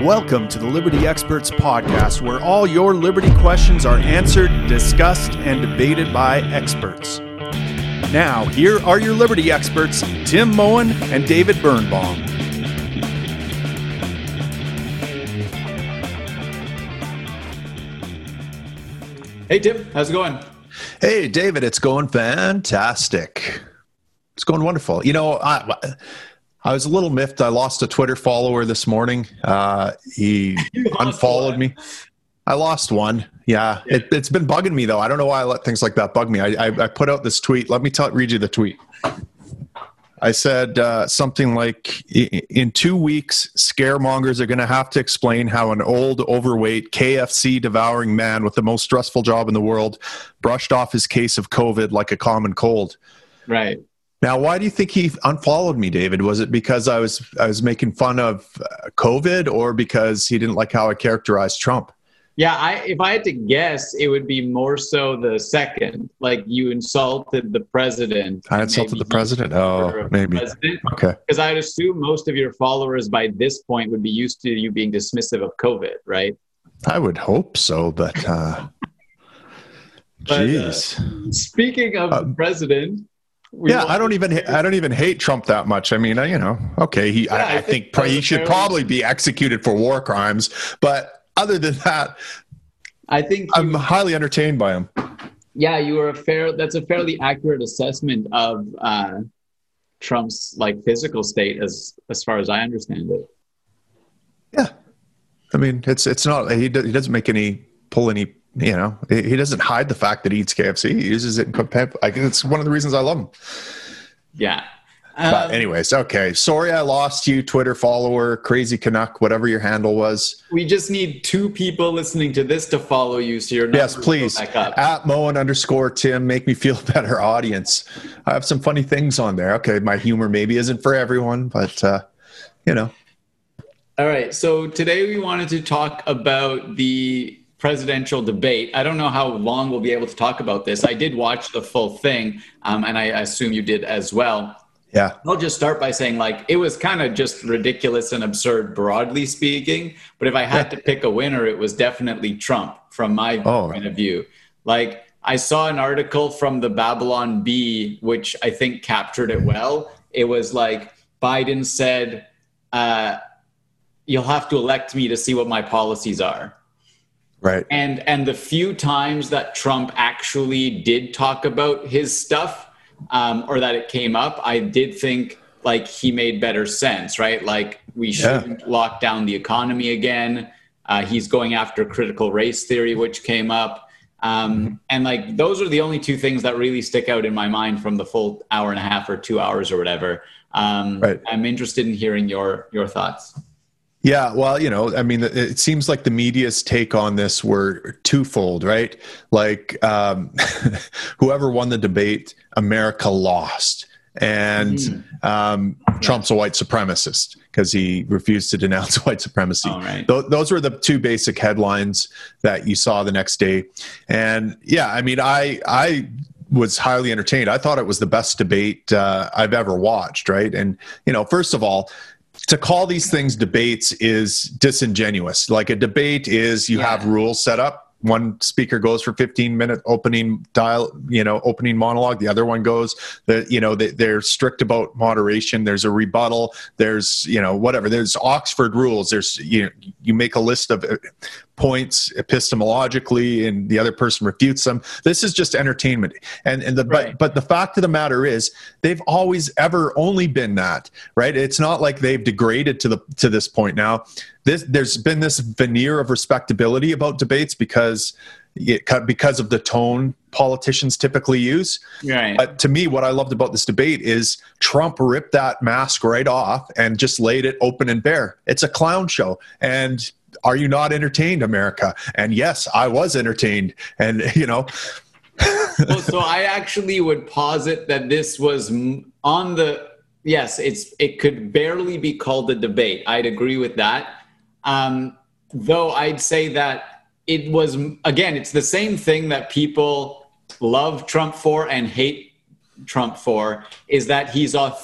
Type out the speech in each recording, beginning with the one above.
Welcome to the Liberty Experts Podcast, where all your liberty questions are answered, discussed, and debated by experts. Now, here are your liberty experts, Tim Moen and David Birnbaum. Hey, Tim, how's it going? Hey, David, it's going fantastic. It's going wonderful. You know, I, I was a little miffed. I lost a Twitter follower this morning. Uh, he unfollowed me. I lost one. Yeah, yeah. It, has been bugging me though. I don't know why I let things like that bug me. I, I, I put out this tweet. Let me tell, read you the tweet. I said uh, something like, "In two weeks, scaremongers are going to have to explain how an old, overweight, KFC devouring man with the most stressful job in the world brushed off his case of COVID like a common cold." Right. Now, why do you think he unfollowed me, David? Was it because I was I was making fun of uh, COVID, or because he didn't like how I characterized Trump? Yeah, I, if I had to guess, it would be more so the second. Like you insulted the president. I insulted the president. Oh, maybe. President. Okay. Because I'd assume most of your followers by this point would be used to you being dismissive of COVID, right? I would hope so, but. Uh, but jeez. Uh, speaking of uh, the president, yeah, I don't even I don't even hate Trump that much. I mean, you know, okay, he yeah, I, I, think, think he should probably be executed for war crimes, but other than that, I think I'm highly entertained by him. Yeah, you are a fair. That's a fairly accurate assessment of uh, Trump's like physical state, as as far as I understand it. Yeah, I mean, it's it's not he, he doesn't make any pull any you know, he doesn't hide the fact that he eats KFC. He uses it in pep. I guess it's one of the reasons I love him. Yeah. Um, but anyways, okay. Sorry I lost you, Twitter follower, crazy Canuck, whatever your handle was. We just need two people listening to this to follow you, so you're yes, please. At Moen underscore Tim, make me feel better, audience. I have some funny things on there. Okay, my humor maybe isn't for everyone, but uh, you know. All right. So today we wanted to talk about the presidential debate. I don't know how long we'll be able to talk about this. I did watch the full thing, um, and I assume you did as well. Yeah. I'll just start by saying, like, it was kind of just ridiculous and absurd, broadly speaking. But if I had yeah. to pick a winner, it was definitely Trump from my oh. point of view. Like, I saw an article from the Babylon Bee, which I think captured it well. It was like Biden said, uh, You'll have to elect me to see what my policies are. Right. And and the few times that Trump actually did talk about his stuff, um, or that it came up, I did think like he made better sense, right? Like we shouldn't yeah. lock down the economy again. Uh, he's going after critical race theory, which came up. Um, mm-hmm. And like those are the only two things that really stick out in my mind from the full hour and a half or two hours or whatever. Um, right. I'm interested in hearing your your thoughts. Yeah, well, you know, I mean, it seems like the media's take on this were twofold, right? Like, um, whoever won the debate, America lost. And mm. um, Trump's a white supremacist because he refused to denounce white supremacy. Right. Th- those were the two basic headlines that you saw the next day. And yeah, I mean, I, I, was highly entertained. I thought it was the best debate uh, I've ever watched. Right, and you know, first of all, to call these things debates is disingenuous. Like a debate is you yeah. have rules set up. One speaker goes for 15 minute opening dial, you know, opening monologue. The other one goes, the, you know, they, they're strict about moderation. There's a rebuttal. There's, you know, whatever. There's Oxford rules. There's, you, know, you make a list of points epistemologically and the other person refutes them this is just entertainment and and the right. but but the fact of the matter is they've always ever only been that right it's not like they've degraded to the to this point now this there's been this veneer of respectability about debates because it, because of the tone politicians typically use. Right. But to me, what I loved about this debate is Trump ripped that mask right off and just laid it open and bare. It's a clown show. And are you not entertained, America? And yes, I was entertained. And, you know, well, so I actually would posit that this was on the yes, it's it could barely be called a debate. I'd agree with that. Um, though I'd say that it was again, it's the same thing that people love Trump for and hate Trump for is that he's a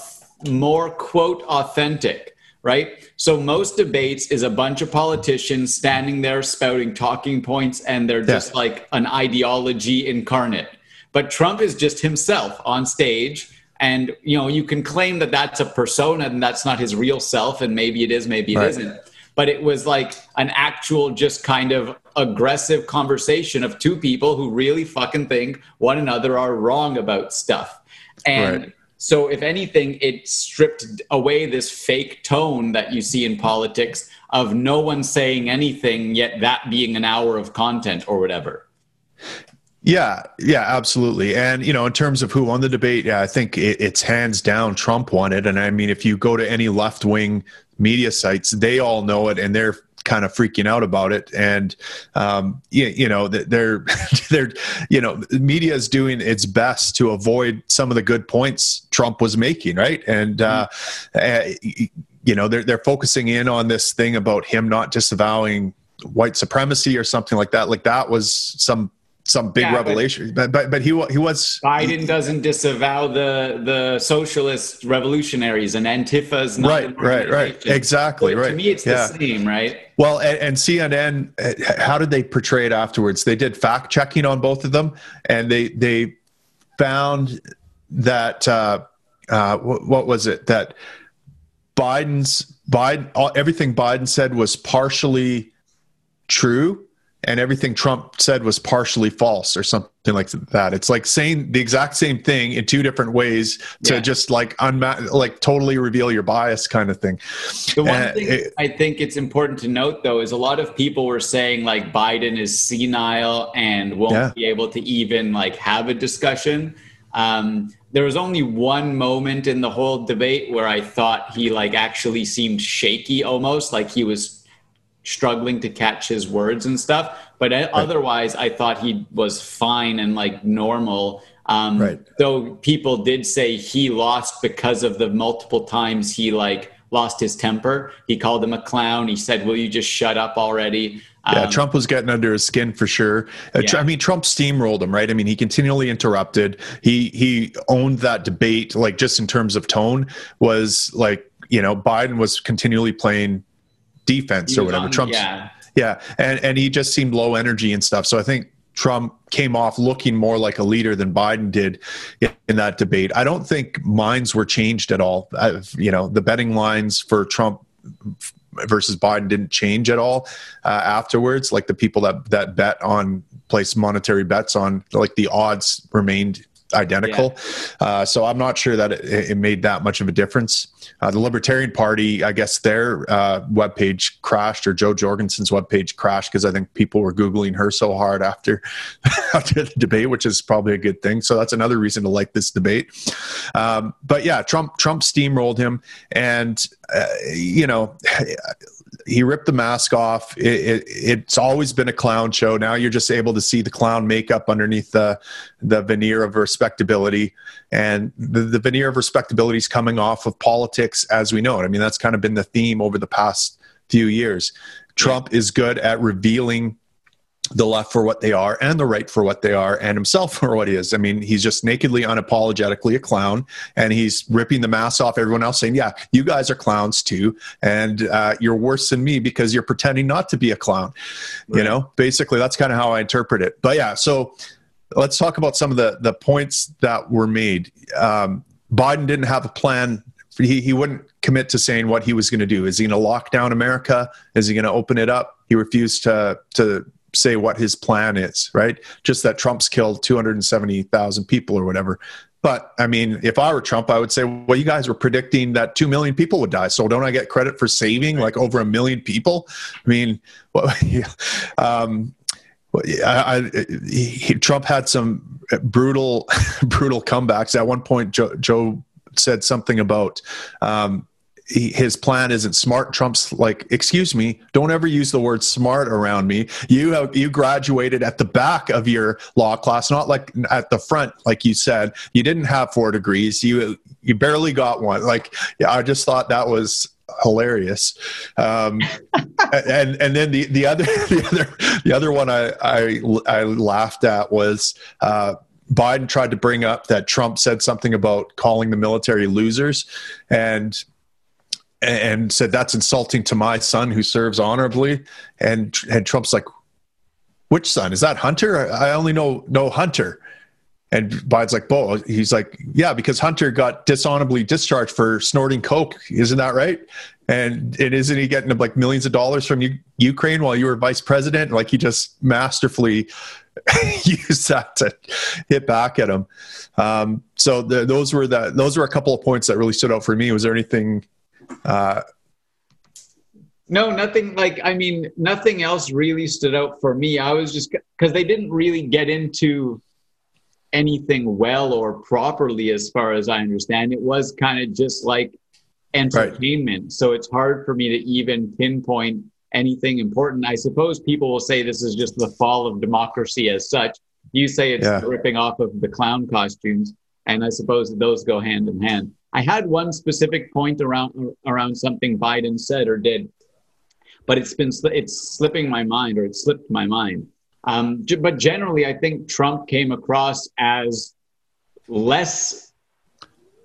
more quote authentic right? So most debates is a bunch of politicians standing there spouting talking points and they're just like an ideology incarnate. But Trump is just himself on stage and you know you can claim that that's a persona and that's not his real self and maybe it is maybe it right. not but it was like an actual just kind of aggressive conversation of two people who really fucking think one another are wrong about stuff and right so, if anything, it stripped away this fake tone that you see in politics of no one saying anything, yet that being an hour of content or whatever. Yeah, yeah, absolutely. And you know, in terms of who won the debate, yeah, I think it, it's hands down Trump won it. And I mean, if you go to any left wing media sites, they all know it, and they're kind of freaking out about it. And um, you, you know they're they're you know media is doing its best to avoid some of the good points trump was making right? And uh, uh, you know they're, they're focusing in on this thing about him not disavowing white supremacy or something like that. Like that was some some big yeah, revelation. But, but but he he was Biden doesn't disavow the the socialist revolutionaries and Antifa's not right right right exactly right. To me, it's yeah. the same, right? Well, and, and, CNN, how did they portray it afterwards? They did fact checking on both of them, and they they found that uh, uh, what, what was it that Biden's Biden everything Biden said was partially true and everything Trump said was partially false or something like that. It's like saying the exact same thing in two different ways to yeah. just like unma- like totally reveal your bias kind of thing. The one uh, thing it, I think it's important to note though is a lot of people were saying like Biden is senile and won't yeah. be able to even like have a discussion. Um, there was only one moment in the whole debate where I thought he like actually seemed shaky almost like he was struggling to catch his words and stuff. But right. otherwise, I thought he was fine and like normal. Um, right. Though people did say he lost because of the multiple times he like lost his temper. He called him a clown. He said, "Will you just shut up already?" Yeah, um, Trump was getting under his skin for sure. Uh, yeah. I mean, Trump steamrolled him, right? I mean, he continually interrupted. He he owned that debate, like just in terms of tone, was like you know Biden was continually playing defense or whatever. Trump, yeah. yeah, and and he just seemed low energy and stuff. So I think Trump came off looking more like a leader than Biden did in that debate. I don't think minds were changed at all. I've, you know, the betting lines for Trump versus Biden didn't change at all uh, afterwards. Like the people that that bet on place monetary bets on, like the odds remained identical. Yeah. Uh, so I'm not sure that it, it, made that much of a difference. Uh, the Libertarian Party, I guess their uh, webpage crashed, or Jo Jorgensen's webpage crashed because I think people were googling her so hard after after the debate, which is probably a good thing. So that's another reason to like this debate. Um, but yeah, Trump Trump steamrolled him, and uh, you know he ripped the mask off. It, it, it's always been a clown show. Now you're just able to see the clown makeup underneath the the veneer of respectability, and the, the veneer of respectability is coming off of politics as we know it. I mean, that's kind of been the theme over the past few years. Trump is good at revealing the left for what they are and the right for what they are and himself for what he is. I mean, he's just nakedly, unapologetically a clown and he's ripping the mask off everyone else saying, yeah, you guys are clowns too. And uh, you're worse than me because you're pretending not to be a clown. Right. You know, basically that's kind of how I interpret it. But yeah, so let's talk about some of the, the points that were made. Um, Biden didn't have a plan. He, he wouldn't commit to saying what he was going to do. Is he going to lock down America? Is he going to open it up? He refused to, to say what his plan is, right? Just that Trump's killed 270,000 people or whatever. But I mean, if I were Trump, I would say, well, you guys were predicting that 2 million people would die. So don't I get credit for saving like over a million people? I mean, well, um, I, I, he, Trump had some brutal, brutal comebacks. At one point, Joe, Joe said something about um, he, his plan isn't smart. Trump's like, excuse me, don't ever use the word smart around me. You have you graduated at the back of your law class, not like at the front, like you said. You didn't have four degrees. You you barely got one. Like, I just thought that was hilarious. Um, and and then the the other the other the other one I I, I laughed at was. Uh, Biden tried to bring up that Trump said something about calling the military losers, and and said that's insulting to my son who serves honorably. And and Trump's like, which son is that? Hunter? I only know know Hunter. And Biden's like, Beau, he's like, yeah, because Hunter got dishonorably discharged for snorting coke, isn't that right? And and isn't he getting like millions of dollars from U- Ukraine while you were vice president? Like he just masterfully used that to hit back at him. Um, so the, those were the those were a couple of points that really stood out for me. Was there anything? Uh, no, nothing like I mean, nothing else really stood out for me. I was just because they didn't really get into anything well or properly, as far as I understand. It was kind of just like entertainment. Right. So it's hard for me to even pinpoint anything important. I suppose people will say this is just the fall of democracy as such. You say it's yeah. ripping off of the clown costumes, and I suppose those go hand in hand. I had one specific point around around something Biden said or did, but it's been it's slipping my mind or it slipped my mind. Um, but generally, I think Trump came across as less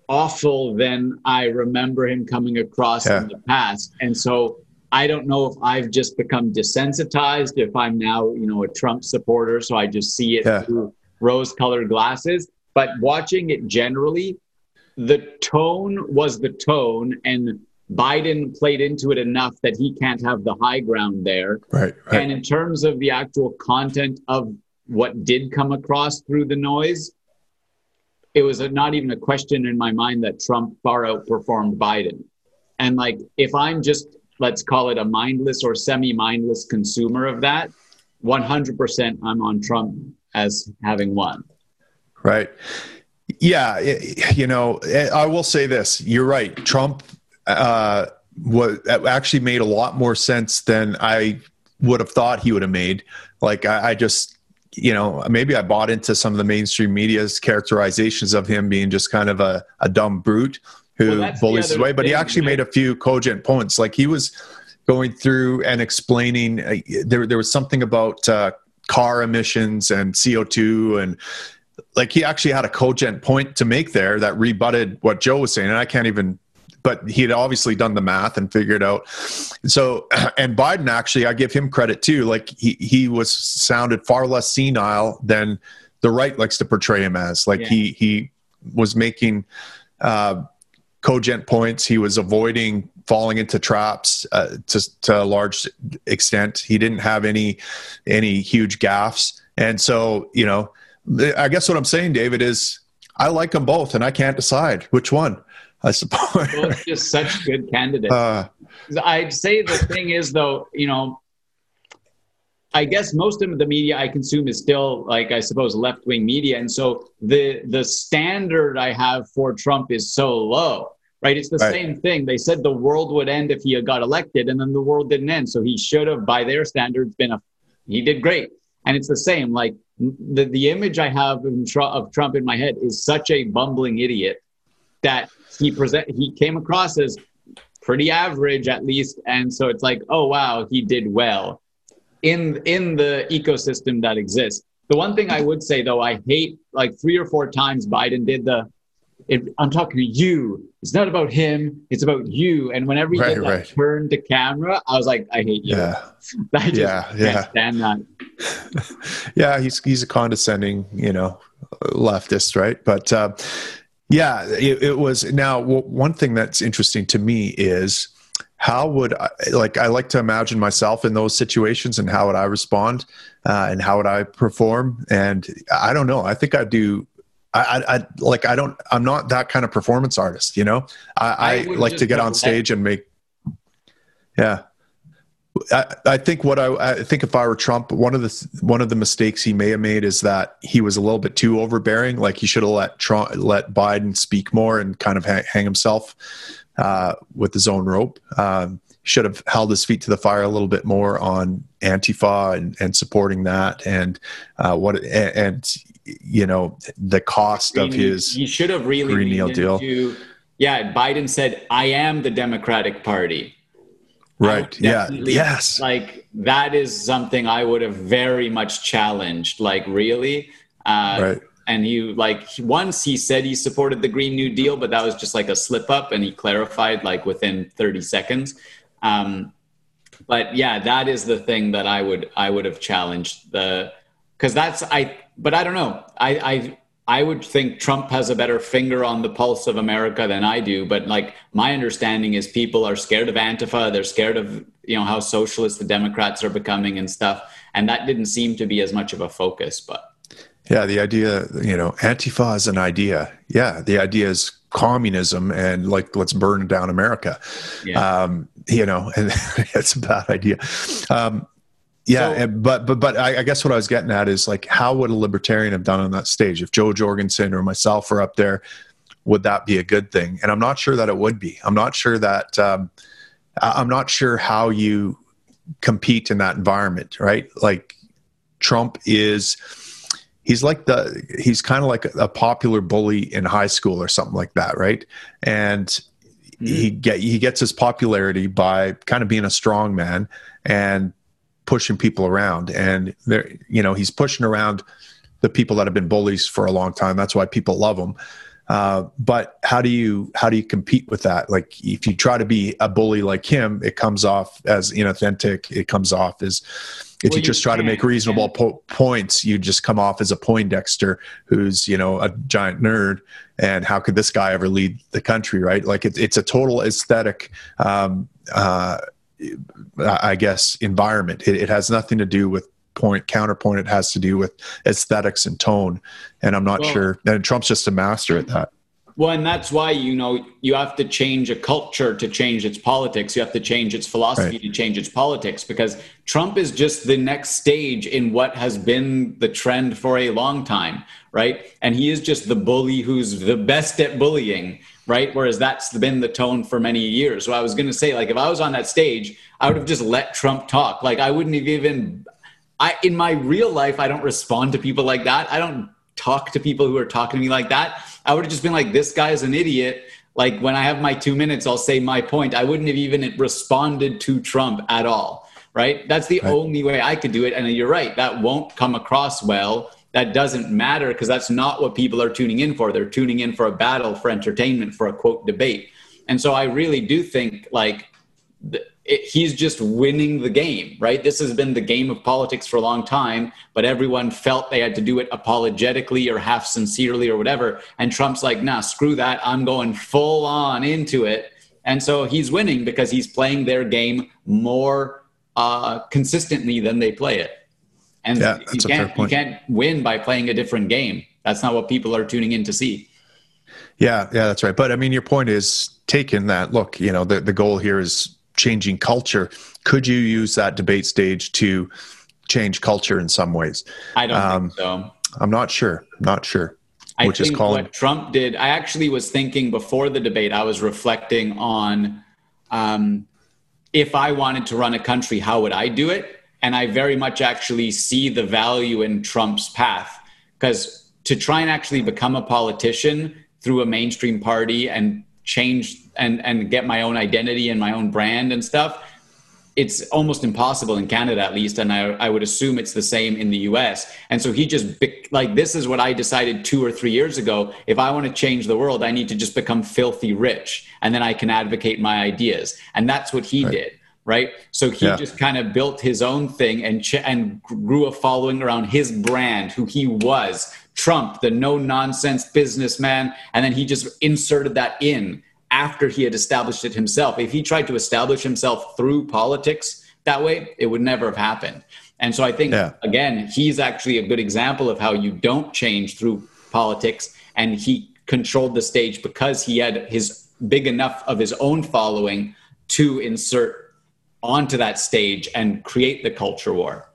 awful than I remember him coming across yeah. in the past. And so I don't know if I've just become desensitized, if I'm now, you know, a Trump supporter, so I just see it yeah. through rose-colored glasses. But watching it generally, the tone was the tone, and Biden played into it enough that he can't have the high ground there. Right, right. And in terms of the actual content of what did come across through the noise, it was a, not even a question in my mind that Trump far outperformed Biden. And like, if I'm just, let's call it a mindless or semi mindless consumer of that, 100% I'm on Trump as having won. Right. Yeah. You know, I will say this you're right. Trump uh, what actually made a lot more sense than I would have thought he would have made. Like I, I just, you know, maybe I bought into some of the mainstream media's characterizations of him being just kind of a, a dumb brute who well, bullies his way. But he actually made a few cogent points. Like he was going through and explaining. Uh, there, there was something about uh, car emissions and CO two and like he actually had a cogent point to make there that rebutted what Joe was saying, and I can't even but he had obviously done the math and figured out. So, and Biden actually, I give him credit too. Like he he was sounded far less senile than the right likes to portray him as. Like yeah. he he was making uh, cogent points. He was avoiding falling into traps uh, to to a large extent. He didn't have any any huge gaffes, and so you know, I guess what I'm saying, David, is I like them both, and I can't decide which one. I suppose. Both just such good candidates. Uh, I'd say the thing is, though, you know, I guess most of the media I consume is still like I suppose left wing media, and so the the standard I have for Trump is so low. Right, it's the right. same thing. They said the world would end if he got elected, and then the world didn't end. So he should have, by their standards, been a. He did great, and it's the same. Like the the image I have of Trump in my head is such a bumbling idiot that he present he came across as pretty average at least. And so it's like oh wow he did well in in the ecosystem that exists. The one thing i would say though i hate like three or four times biden did the it, i'm talking to you it's not about him it's about you and whenever he right, did that right. turn to camera i was like i hate you yeah I just yeah can't yeah stand that yeah he's he's a condescending you know leftist right but uh yeah, it, it was. Now, one thing that's interesting to me is how would I, like I like to imagine myself in those situations and how would I respond uh, and how would I perform? And I don't know. I think I do. I, I, I like I don't. I'm not that kind of performance artist. You know. I, I, like to get on stage and make. Yeah. I, I, think what I, I, think if I were Trump, one of the one of the mistakes he may have made is that he was a little bit too overbearing. Like he should have let Trump, let Biden speak more and kind of hang, hang himself uh, with his own rope. Um, should have held his feet to the fire a little bit more on Antifa and, and supporting that and uh, what and, and, you know the cost Green, of his. He should have really Green Deal deal. Yeah, Biden said, "I am the Democratic Party." Right. Yeah. Yes. Like that is something I would have very much challenged. Like really. Uh, right. and he like once he said he supported the Green New Deal, but that was just like a slip up, and he clarified like within 30 seconds. Um, but yeah, that is the thing that I would I would have challenged the because that's I. But I don't know. I I I would think Trump has a better finger on the pulse of America than I do. But like my understanding is people are scared of Antifa. They're scared of you know how socialist the Democrats are becoming and stuff. And that didn't seem to be as much of a focus. But yeah, the idea, you know, Antifa is an idea. Yeah, the idea is communism and like let's burn down America. Yeah. Um, you know, and it's a bad idea. Um, yeah, so, and, but but but I, I, guess what I was getting at is like, how would a libertarian have done on that stage if Jo Jorgensen or myself were up there? Would that be a good thing? And I'm not sure that it would be. I'm not sure that. Um, I'm not sure how you compete in that environment, right? Like Trump is. He's like the he's kind of like a popular bully in high school or something like that, right? And he mm-hmm. get he gets his popularity by kind of being a strong man and pushing people around. And there you know he's pushing around the people that have been bullies for a long time. That's why people love him uh, but how do you how do you compete with that? Like if you try to be a bully like him it comes off as inauthentic. It comes off as if well, you just try to make reasonable po- points you just come off as a poindexter who's you know a giant nerd. And how could this guy ever lead the country right? Like it, it's a total aesthetic um, uh, I guess, environment. It, it, has nothing to do with point counterpoint. It has to do with aesthetics and tone. And I'm not well, sure. And Trump's just a master at that. Well, and that's why you know you have to change a culture to change its politics. You have to change its philosophy right. to change its politics because Trump is just the next stage in what has been the trend for a long time, right? And he is just the bully who's the best at bullying right? Whereas that's been the tone for many years. So I was going to say, like, if I was on that stage, I would have just let Trump talk. Like, I wouldn't have even. I in my real life, I don't respond to people like that. I don't talk to people who are talking to me like that. I would have just been like, this guy is an idiot. Like when I have my two minutes, I'll say my point. I wouldn't have even responded to Trump at all. Right? That's the right. only way I could do it. And you're right, that won't come across well that doesn't matter because that's not what people are tuning in for. They're tuning in for a battle, for entertainment, for a quote debate. And so I really do think like it, he's just winning the game, right? This has been the game of politics for a long time, but everyone felt they had to do it apologetically or half sincerely or whatever. And Trump's like, nah, screw that. I'm going full on into it. And so he's winning because he's playing their game more uh, consistently than they play it. And yeah, you can't you can't win by playing a different game. That's not what people are tuning in to see. Yeah, yeah, that's right. But I mean, your point is taken that look, you know, the, the goal here is changing culture. Could you use that debate stage to change culture in some ways? I don't um, think so. I'm not sure. not sure. I which think is calling- what Trump did. I actually was thinking before the debate. I was reflecting on um, if I wanted to run a country, how would I do it? And I very much actually see the value in Trump's path because to try and actually become a politician through a mainstream party and change and, and get my own identity and my own brand and stuff, it's almost impossible in Canada at least. And I, I would assume it's the same in the US. And so he just, like, this is what I decided two or three years ago. If I want to change the world, I need to just become filthy rich and then I can advocate my ideas. And that's what he right. did right? So he yeah. just kind of built his own thing and ch- and grew a following around his brand, who he was, Trump, the no nonsense businessman, and then he just inserted that in after he had established it himself. If he tried to establish himself through politics that way, it would never have happened. And so I think yeah. again, he's actually a good example of how you don't change through politics and he controlled the stage because he had his big enough of his own following to insert onto that stage and create the culture war.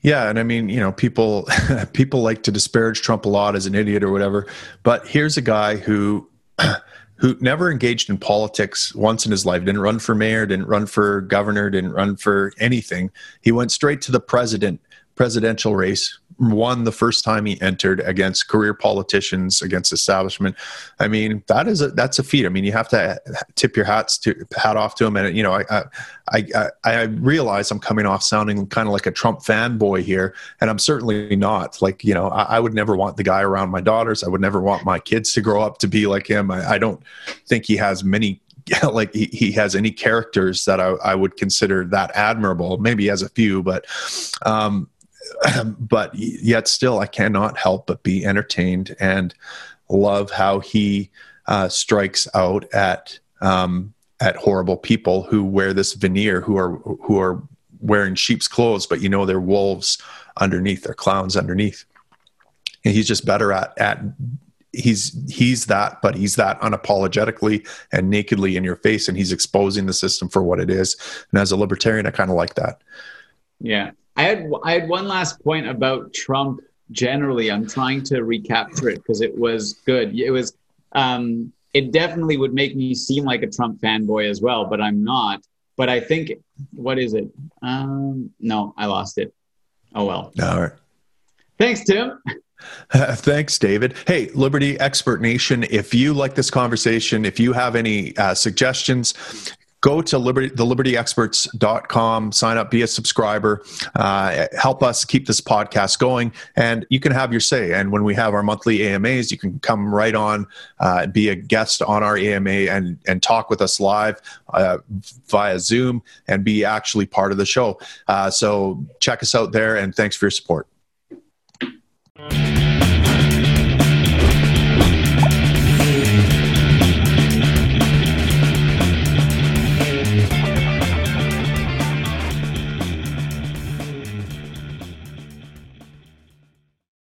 Yeah, and I mean, you know, people people like to disparage Trump a lot as an idiot or whatever, but here's a guy who who never engaged in politics once in his life, didn't run for mayor, didn't run for governor, didn't run for anything. He went straight to the president presidential race won the first time he entered against career politicians against establishment. I mean that is a that's a feat. I mean you have to tip your hats to hat off to him. And you know i i i, I realize i'm coming off sounding kind of like a trump fanboy here. And i'm certainly not. Like you know I, I, would never want the guy around my daughters. I would never want my kids to grow up to be like him. I, I don't think he has many like he, he has any characters that I, I would consider that admirable. Maybe he has a few but um but yet still, I cannot help but be entertained and love how he uh, strikes out at um, at horrible people who wear this veneer, who are who are wearing sheep's clothes, but you know they're wolves underneath, they're clowns underneath. And he's just better at at he's he's that, but he's that unapologetically and nakedly in your face, and he's exposing the system for what it is. And as a libertarian, I kind of like that. Yeah, I had I had one last point about Trump generally. I'm trying to recapture it because it was good. It was um, it definitely would make me seem like a Trump fanboy as well, but I'm not. But I think what is it? Um, no, I lost it. Oh well. All right. Thanks, Tim. Thanks, David. Hey, Liberty Expert Nation, if you like this conversation, if you have any uh, suggestions, go to liberty, thelibertyexperts.com, sign up, be a subscriber, uh, help us keep this podcast going, and you can have your say. And when we have our monthly AMAs, you can come right on, uh, be a guest on our AMA and, and talk with us live uh, via Zoom and be actually part of the show. Uh, so check us out there, and thanks for your support.